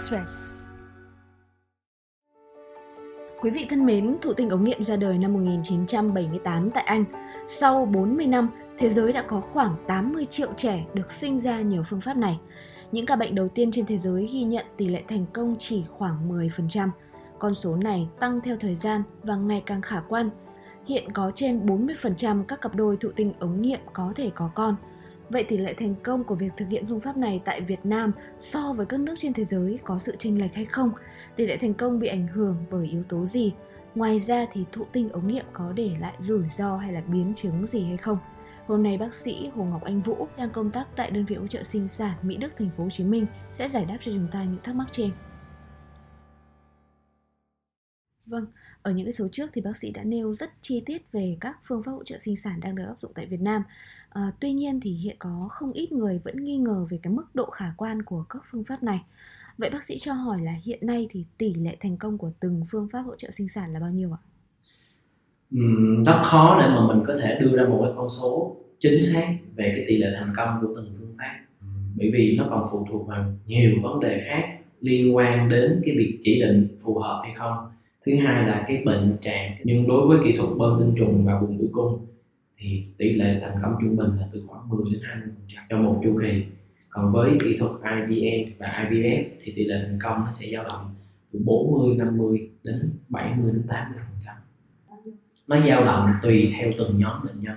Express. Quý vị thân mến, thụ tinh ống nghiệm ra đời năm 1978 tại Anh. Sau 40 năm, thế giới đã có khoảng 80 triệu trẻ được sinh ra nhờ phương pháp này. Những ca bệnh đầu tiên trên thế giới ghi nhận tỷ lệ thành công chỉ khoảng 10%. Con số này tăng theo thời gian và ngày càng khả quan. Hiện có trên 40% các cặp đôi thụ tinh ống nghiệm có thể có con – Vậy tỷ lệ thành công của việc thực hiện phương pháp này tại Việt Nam so với các nước trên thế giới có sự chênh lệch hay không? Tỷ lệ thành công bị ảnh hưởng bởi yếu tố gì? Ngoài ra thì thụ tinh ống nghiệm có để lại rủi ro hay là biến chứng gì hay không? Hôm nay bác sĩ Hồ Ngọc Anh Vũ đang công tác tại đơn vị hỗ trợ sinh sản Mỹ Đức, thành phố Hồ Chí Minh sẽ giải đáp cho chúng ta những thắc mắc trên. Vâng, ở những cái số trước thì bác sĩ đã nêu rất chi tiết về các phương pháp hỗ trợ sinh sản đang được áp dụng tại Việt Nam. À, tuy nhiên thì hiện có không ít người vẫn nghi ngờ về cái mức độ khả quan của các phương pháp này. Vậy bác sĩ cho hỏi là hiện nay thì tỷ lệ thành công của từng phương pháp hỗ trợ sinh sản là bao nhiêu ạ? Ừ, rất khó để mà mình có thể đưa ra một cái con số chính xác về cái tỷ lệ thành công của từng phương pháp bởi vì nó còn phụ thuộc vào nhiều vấn đề khác liên quan đến cái việc chỉ định phù hợp hay không thứ hai là cái bệnh trạng, nhưng đối với kỹ thuật bơm tinh trùng và buồng tử cung, thì tỷ lệ thành công trung bình là từ khoảng 10 đến 20 phần trăm cho một chu kỳ. Còn với kỹ thuật IVM và IVF thì tỷ lệ thành công nó sẽ dao động từ 40 50 đến 70 đến 80 phần trăm. Nó dao động tùy theo từng nhóm bệnh nhân.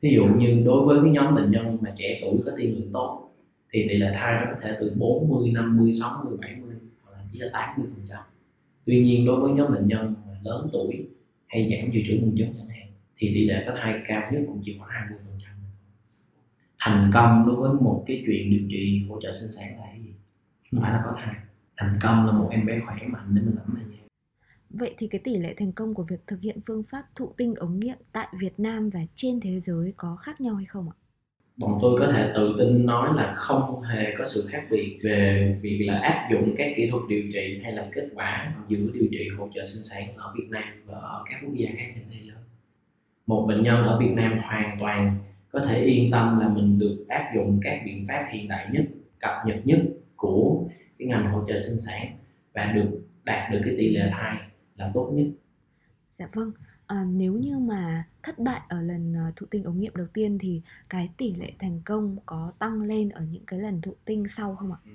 Ví dụ như đối với cái nhóm bệnh nhân mà trẻ tuổi có tiên lượng tốt, thì tỷ lệ thai nó có thể từ 40 50 60 70 hoặc là chỉ là 80 phần trăm tuy nhiên đối với nhóm bệnh nhân lớn tuổi hay giảm dự trữ nguồn giống chẳng hạn, thì tỷ lệ có thai cao nhất cũng chỉ khoảng 20 phần trăm. Thành công đối với một cái chuyện điều trị hỗ trợ sinh sản là cái gì? Không phải là có thai. Thành công là một em bé khỏe mạnh để mình ấm về nhà Vậy thì cái tỷ lệ thành công của việc thực hiện phương pháp thụ tinh ống nghiệm tại Việt Nam và trên thế giới có khác nhau hay không ạ? Bọn tôi có thể tự tin nói là không hề có sự khác biệt về việc là áp dụng các kỹ thuật điều trị hay là kết quả giữa điều trị hỗ trợ sinh sản ở Việt Nam và ở các quốc gia khác trên thế giới. Một bệnh nhân ở Việt Nam hoàn toàn có thể yên tâm là mình được áp dụng các biện pháp hiện đại nhất cập nhật nhất của cái ngành hỗ trợ sinh sản và được đạt được cái tỷ lệ thai là tốt nhất. Dạ vâng. À, nếu như mà thất bại ở lần thụ tinh ống nghiệm đầu tiên thì cái tỷ lệ thành công có tăng lên ở những cái lần thụ tinh sau không ạ? Ừ.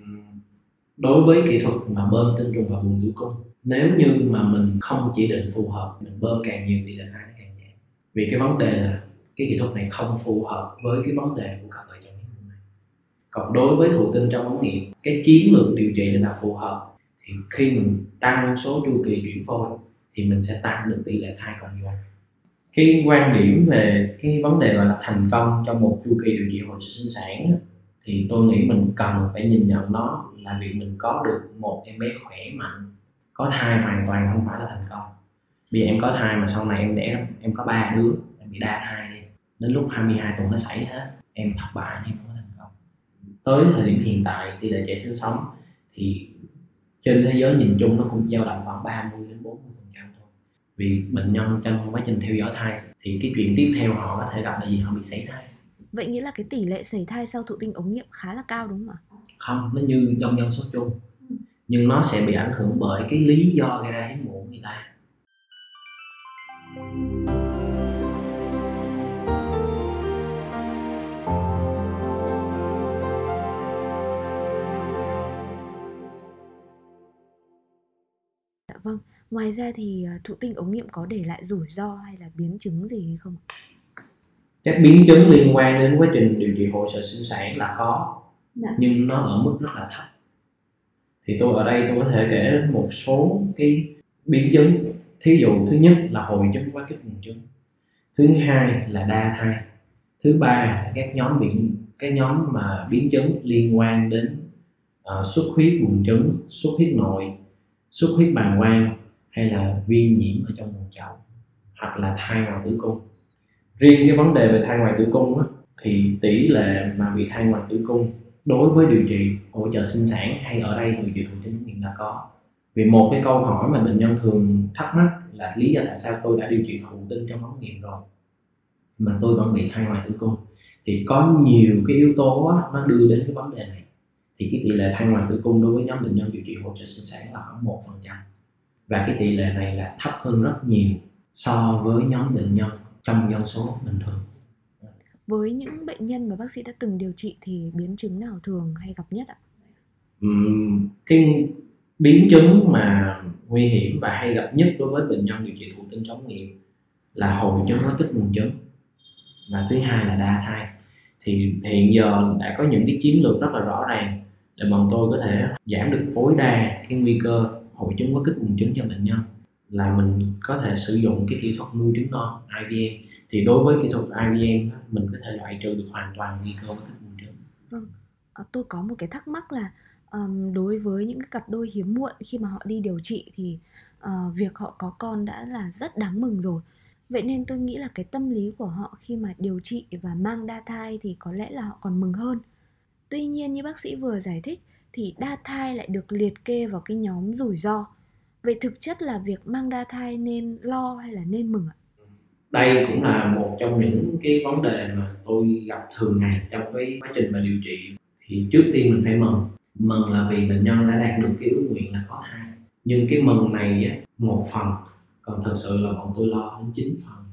Đối với kỹ thuật mà bơm tinh trùng vào buồng tử cung, nếu như mà mình không chỉ định phù hợp, mình bơm càng nhiều tỷ lệ thai càng nhẹ. Vì cái vấn đề là cái kỹ thuật này không phù hợp với cái vấn đề của cặp vợ chồng này còn đối với thụ tinh trong ống nghiệm, cái chiến lược điều trị là phù hợp, thì khi mình tăng số chu kỳ chuyển phôi, thì mình sẽ tăng được tỷ lệ thai còn nhiều cái quan điểm về cái vấn đề gọi là thành công trong một chu kỳ điều trị hồi sức sinh sản thì tôi nghĩ mình cần phải nhìn nhận nó là việc mình có được một em bé khỏe mạnh, có thai hoàn toàn không phải là thành công. Vì em có thai mà sau này em đẻ, em có ba đứa, em bị đa thai đi, đến lúc 22 tuần nó xảy hết, em thất bại em không có thành công. Tới thời điểm hiện tại, tỷ lệ trẻ sinh sống thì trên thế giới nhìn chung nó cũng dao động khoảng 30 đến 40 vì bệnh nhân trong quá trình theo dõi thai thì cái chuyện tiếp theo họ có thể gặp là gì? Họ bị sảy thai. Vậy nghĩa là cái tỷ lệ sảy thai sau thụ tinh ống nghiệm khá là cao đúng không ạ? Không nó như trong dân số chung. Nhưng nó sẽ bị ảnh hưởng bởi cái lý do gây ra hiếm muộn người ta ngoài ra thì à, thụ tinh ống nghiệm có để lại rủi ro hay là biến chứng gì hay không? Các biến chứng liên quan đến quá trình điều trị hỗ trợ sinh sản là có, dạ. nhưng nó ở mức rất là thấp. Thì tôi ở đây tôi có thể kể đến một số cái biến chứng. Thí dụ thứ nhất là hồi chứng quá kích buồng trứng, thứ hai là đa thai, thứ ba là các nhóm biến cái nhóm mà biến chứng liên quan đến uh, xuất huyết buồng trứng, xuất huyết nội xuất huyết bàng quang hay là viêm nhiễm ở trong buồng chậu hoặc là thai ngoài tử cung. Riêng cái vấn đề về thai ngoài tử cung á, thì tỷ lệ mà bị thai ngoài tử cung đối với điều trị hỗ trợ sinh sản hay ở đây điều trị thụ tinh hiện là có. Vì một cái câu hỏi mà bệnh nhân thường thắc mắc là lý do tại sao tôi đã điều trị thụ tinh trong ống nghiệm rồi mà tôi vẫn bị thai ngoài tử cung thì có nhiều cái yếu tố á, nó đưa đến cái vấn đề này. Thì cái tỷ lệ thai ngoài tử cung đối với nhóm bệnh nhân điều trị hỗ trợ sinh sản là khoảng một phần trăm và cái tỷ lệ này là thấp hơn rất nhiều so với nhóm bệnh nhân trong dân số bình thường. Với những bệnh nhân mà bác sĩ đã từng điều trị thì biến chứng nào thường hay gặp nhất ạ? Uhm, cái biến chứng mà nguy hiểm và hay gặp nhất đối với bệnh nhân điều trị thụ tinh chống nghiệm là hội chứng rối tích buồng trứng và thứ hai là đa thai. Thì hiện giờ đã có những cái chiến lược rất là rõ ràng để bọn tôi có thể giảm được tối đa cái nguy cơ hội chứng quá kích buồng trứng cho bệnh nhân là mình có thể sử dụng cái kỹ thuật nuôi trứng non IVM thì đối với kỹ thuật IVM mình có thể loại trừ được hoàn toàn nguy cơ quá kích buồng trứng. Vâng, à, tôi có một cái thắc mắc là um, đối với những cái cặp đôi hiếm muộn khi mà họ đi điều trị thì uh, việc họ có con đã là rất đáng mừng rồi. Vậy nên tôi nghĩ là cái tâm lý của họ khi mà điều trị và mang đa thai thì có lẽ là họ còn mừng hơn. Tuy nhiên như bác sĩ vừa giải thích thì đa thai lại được liệt kê vào cái nhóm rủi ro. Vậy thực chất là việc mang đa thai nên lo hay là nên mừng ạ? Đây cũng là một trong những cái vấn đề mà tôi gặp thường ngày trong cái quá trình mà điều trị. Thì trước tiên mình phải mừng. Mừng là vì bệnh nhân đã đạt được cái ước nguyện là có thai. Nhưng cái mừng này một phần, còn thật sự là bọn tôi lo đến chín phần.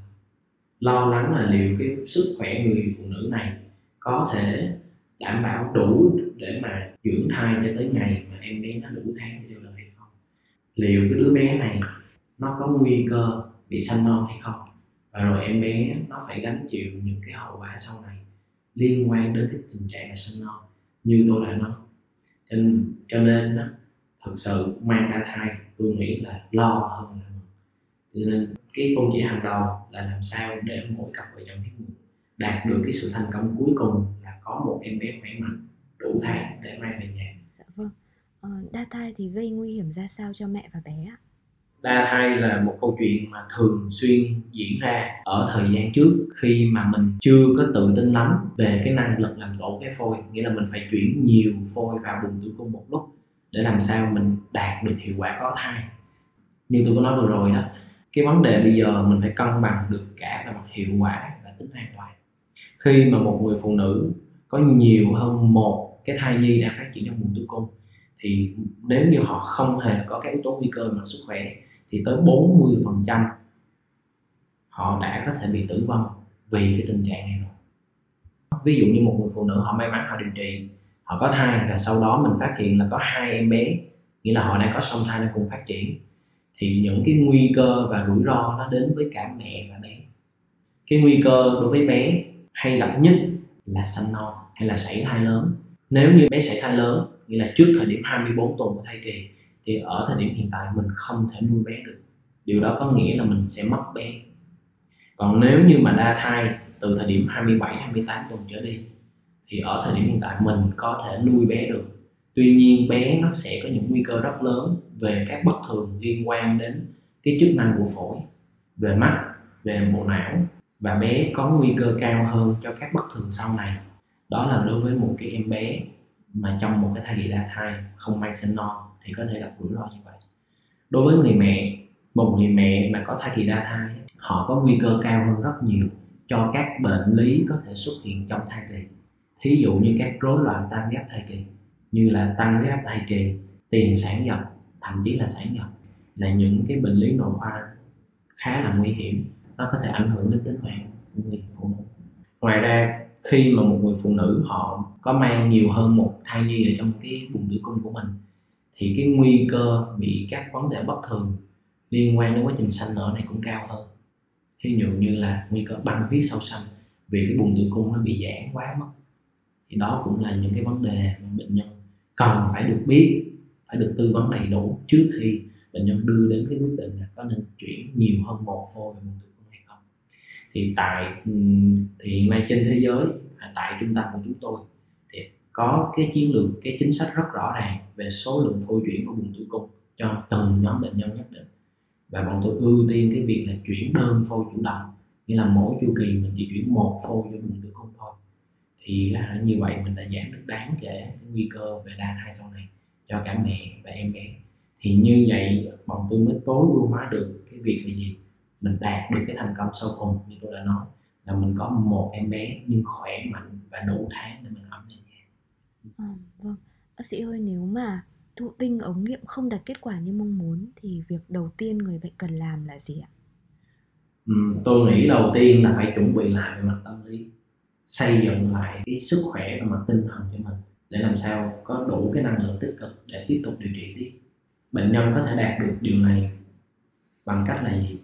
Lo lắng là liệu cái sức khỏe người phụ nữ này có thể đảm bảo đủ để mà dưỡng thai cho tới ngày mà em bé nó đủ tháng để cho đời hay không? Liệu cái đứa bé này nó có nguy cơ bị sanh non hay không? Và rồi em bé nó phải gánh chịu những cái hậu quả sau này liên quan đến cái tình trạng là sinh non như tôi đã nói. Cho nên, cho nên đó, thật sự mang ra thai tôi nghĩ là lo hơn là cho nên cái công chỉ hàng đầu là làm sao để mỗi cặp vợ chồng hiếm muộn đạt được cái sự thành công cuối cùng có một em bé khỏe mạnh đủ tháng để mang về nhà. Dạ vâng. Ờ, đa thai thì gây nguy hiểm ra sao cho mẹ và bé ạ? Đa thai là một câu chuyện mà thường xuyên diễn ra ở thời gian trước khi mà mình chưa có tự tin lắm về cái năng lực làm tổ cái phôi. Nghĩa là mình phải chuyển nhiều phôi vào buồng tử cung một lúc để làm sao mình đạt được hiệu quả có thai. Như tôi có nói vừa rồi đó cái vấn đề bây giờ mình phải cân bằng được cả về mặt hiệu quả và tính an toàn. Khi mà một người phụ nữ có nhiều hơn một cái thai nhi đang phát triển trong buồng tử cung. Thì nếu như họ không hề có các yếu tố nguy cơ mặt sức khỏe thì tới 40 phần trăm họ đã có thể bị tử vong vì cái tình trạng này rồi. Ví dụ như một người phụ nữ họ may mắn, họ điều trị, họ có thai và sau đó mình phát hiện là có hai em bé, nghĩa là họ đang có song thai đang cùng phát triển, thì những cái nguy cơ và rủi ro nó đến với cả mẹ và bé. Cái nguy cơ đối với bé hay gặp nhất là sanh non hay là sảy thai lớn. Nếu như bé sảy thai lớn, nghĩa là trước thời điểm 24 tuần của thai kỳ, thì ở thời điểm hiện tại mình không thể nuôi bé được. Điều đó có nghĩa là mình sẽ mất bé. Còn nếu như mà đa thai từ thời điểm 27 28 tuần trở đi, thì ở thời điểm hiện tại mình có thể nuôi bé được. Tuy nhiên, bé nó sẽ có những nguy cơ rất lớn về các bất thường liên quan đến cái chức năng của phổi, về mắt, về bộ não, và bé có nguy cơ cao hơn cho các bất thường sau này đó là đối với một cái em bé mà trong một cái thai kỳ đa thai không may sinh non thì có thể gặp rủi ro như vậy. Đối với người mẹ, một người mẹ mà có thai kỳ đa thai, họ có nguy cơ cao hơn rất nhiều cho các bệnh lý có thể xuất hiện trong thai kỳ. Thí dụ như các rối loạn tăng huyết áp thai kỳ, như là tăng huyết áp thai kỳ, tiền sản dật thậm chí là sản dật là những cái bệnh lý nội khoa khá là nguy hiểm, nó có thể ảnh hưởng đến tính mạng của người phụ nữ. Ngoài ra khi mà một người phụ nữ họ có mang nhiều hơn một thai nhi ở trong cái buồng tử cung của mình, thì cái nguy cơ bị các vấn đề bất thường liên quan đến quá trình sanh nở này cũng cao hơn. Ví dụ như là nguy cơ băng huyết sau sanh, vì cái buồng tử cung nó bị giãn quá mất thì đó cũng là những cái vấn đề mà bệnh nhân cần phải được biết, phải được tư vấn đầy đủ trước khi bệnh nhân đưa đến cái quyết định là có nên chuyển nhiều hơn một phôi buồng tử cung thì tại thì hiện nay trên thế giới à, tại trung tâm của chúng tôi thì có cái chiến lược, cái chính sách rất rõ ràng về số lượng phôi chuyển của buồng tử cung cho từng nhóm bệnh nhân nhất định. Và bọn tôi ưu tiên cái việc là chuyển đơn phôi chủ động, nghĩa là mỗi chu kỳ mình chỉ chuyển một phôi cho buồng tử cung thôi. Thì à, như vậy mình đã giảm được đáng kể cái nguy cơ về đa thai sau này cho cả mẹ và em bé. Thì như vậy, bọn tôi mới tối ưu hóa được cái việc là gì? Mình đạt được cái thành công sau cùng như tôi đã nói là mình có một em bé nhưng khỏe mạnh và đủ tháng để mình ấm lên nhà à, vâng. Bác sĩ ơi, nếu mà thụ tinh ống nghiệm không đạt kết quả như mong muốn thì việc đầu tiên người bệnh cần làm là gì ạ? Ừ, tôi nghĩ đầu tiên là phải chuẩn bị lại về mặt tâm lý xây dựng lại cái sức khỏe và mặt tinh thần cho mình để làm sao có đủ cái năng lượng tích cực để tiếp tục điều trị tiếp. Bệnh nhân có thể đạt được điều này bằng cách là gì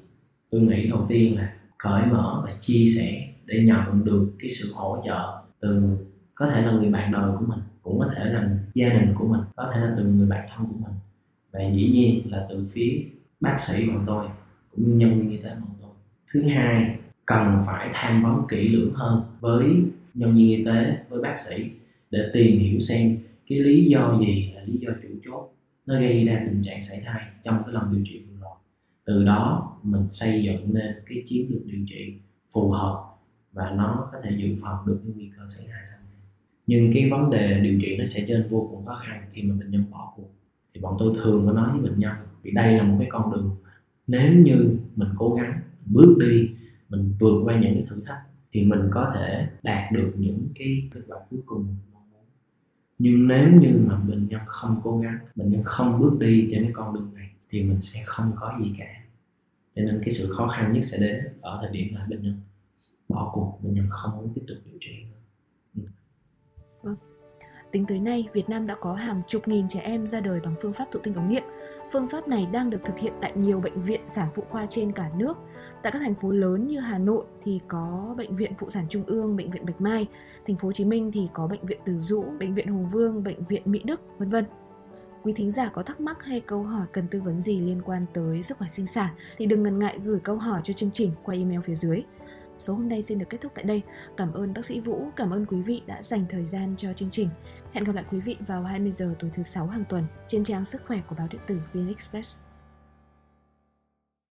tôi nghĩ đầu tiên là cởi mở và chia sẻ để nhận được cái sự hỗ trợ từ có thể là người bạn đời của mình, cũng có thể là gia đình của mình, có thể là từ người bạn thân của mình. Và dĩ nhiên là từ phía bác sĩ bọn tôi, cũng như nhân viên y tế bọn tôi. Thứ hai, cần phải tham vấn kỹ lưỡng hơn với nhân viên y tế, với bác sĩ để tìm hiểu xem cái lý do gì là lý do chủ chốt, nó gây ra tình trạng sảy thai trong cái lần điều trị từ đó mình xây dựng nên cái chiến lược điều trị phù hợp và nó có thể dự phòng được cái nguy cơ xảy ra sau này. Nhưng cái vấn đề điều trị nó sẽ trên vô cùng khó khăn khi mà bệnh nhân bỏ cuộc. Thì bọn tôi thường có nói với bệnh nhân vì đây là một cái con đường nếu như mình cố gắng bước đi, mình vượt qua những cái thử thách thì mình có thể đạt được những cái kết quả cuối cùng mong muốn. Nhưng nếu như mà bệnh nhân không cố gắng, bệnh nhân không bước đi trên cái con đường này thì mình sẽ không có gì cả cho nên cái sự khó khăn nhất sẽ đến ở thời điểm là bệnh nhân bỏ cuộc bệnh nhân không muốn tiếp tục điều trị nữa ừ. vâng. Tính tới nay, Việt Nam đã có hàng chục nghìn trẻ em ra đời bằng phương pháp thụ tinh ống nghiệm. Phương pháp này đang được thực hiện tại nhiều bệnh viện sản phụ khoa trên cả nước. Tại các thành phố lớn như Hà Nội thì có bệnh viện phụ sản Trung ương, bệnh viện Bạch Mai, thành phố Hồ Chí Minh thì có bệnh viện Từ Dũ, bệnh viện Hùng Vương, bệnh viện Mỹ Đức, vân vân. Quý thính giả có thắc mắc hay câu hỏi cần tư vấn gì liên quan tới sức khỏe sinh sản thì đừng ngần ngại gửi câu hỏi cho chương trình qua email phía dưới. Số hôm nay xin được kết thúc tại đây. Cảm ơn bác sĩ Vũ, cảm ơn quý vị đã dành thời gian cho chương trình. Hẹn gặp lại quý vị vào 20 giờ tối thứ sáu hàng tuần trên trang sức khỏe của báo điện tử VnExpress. Express.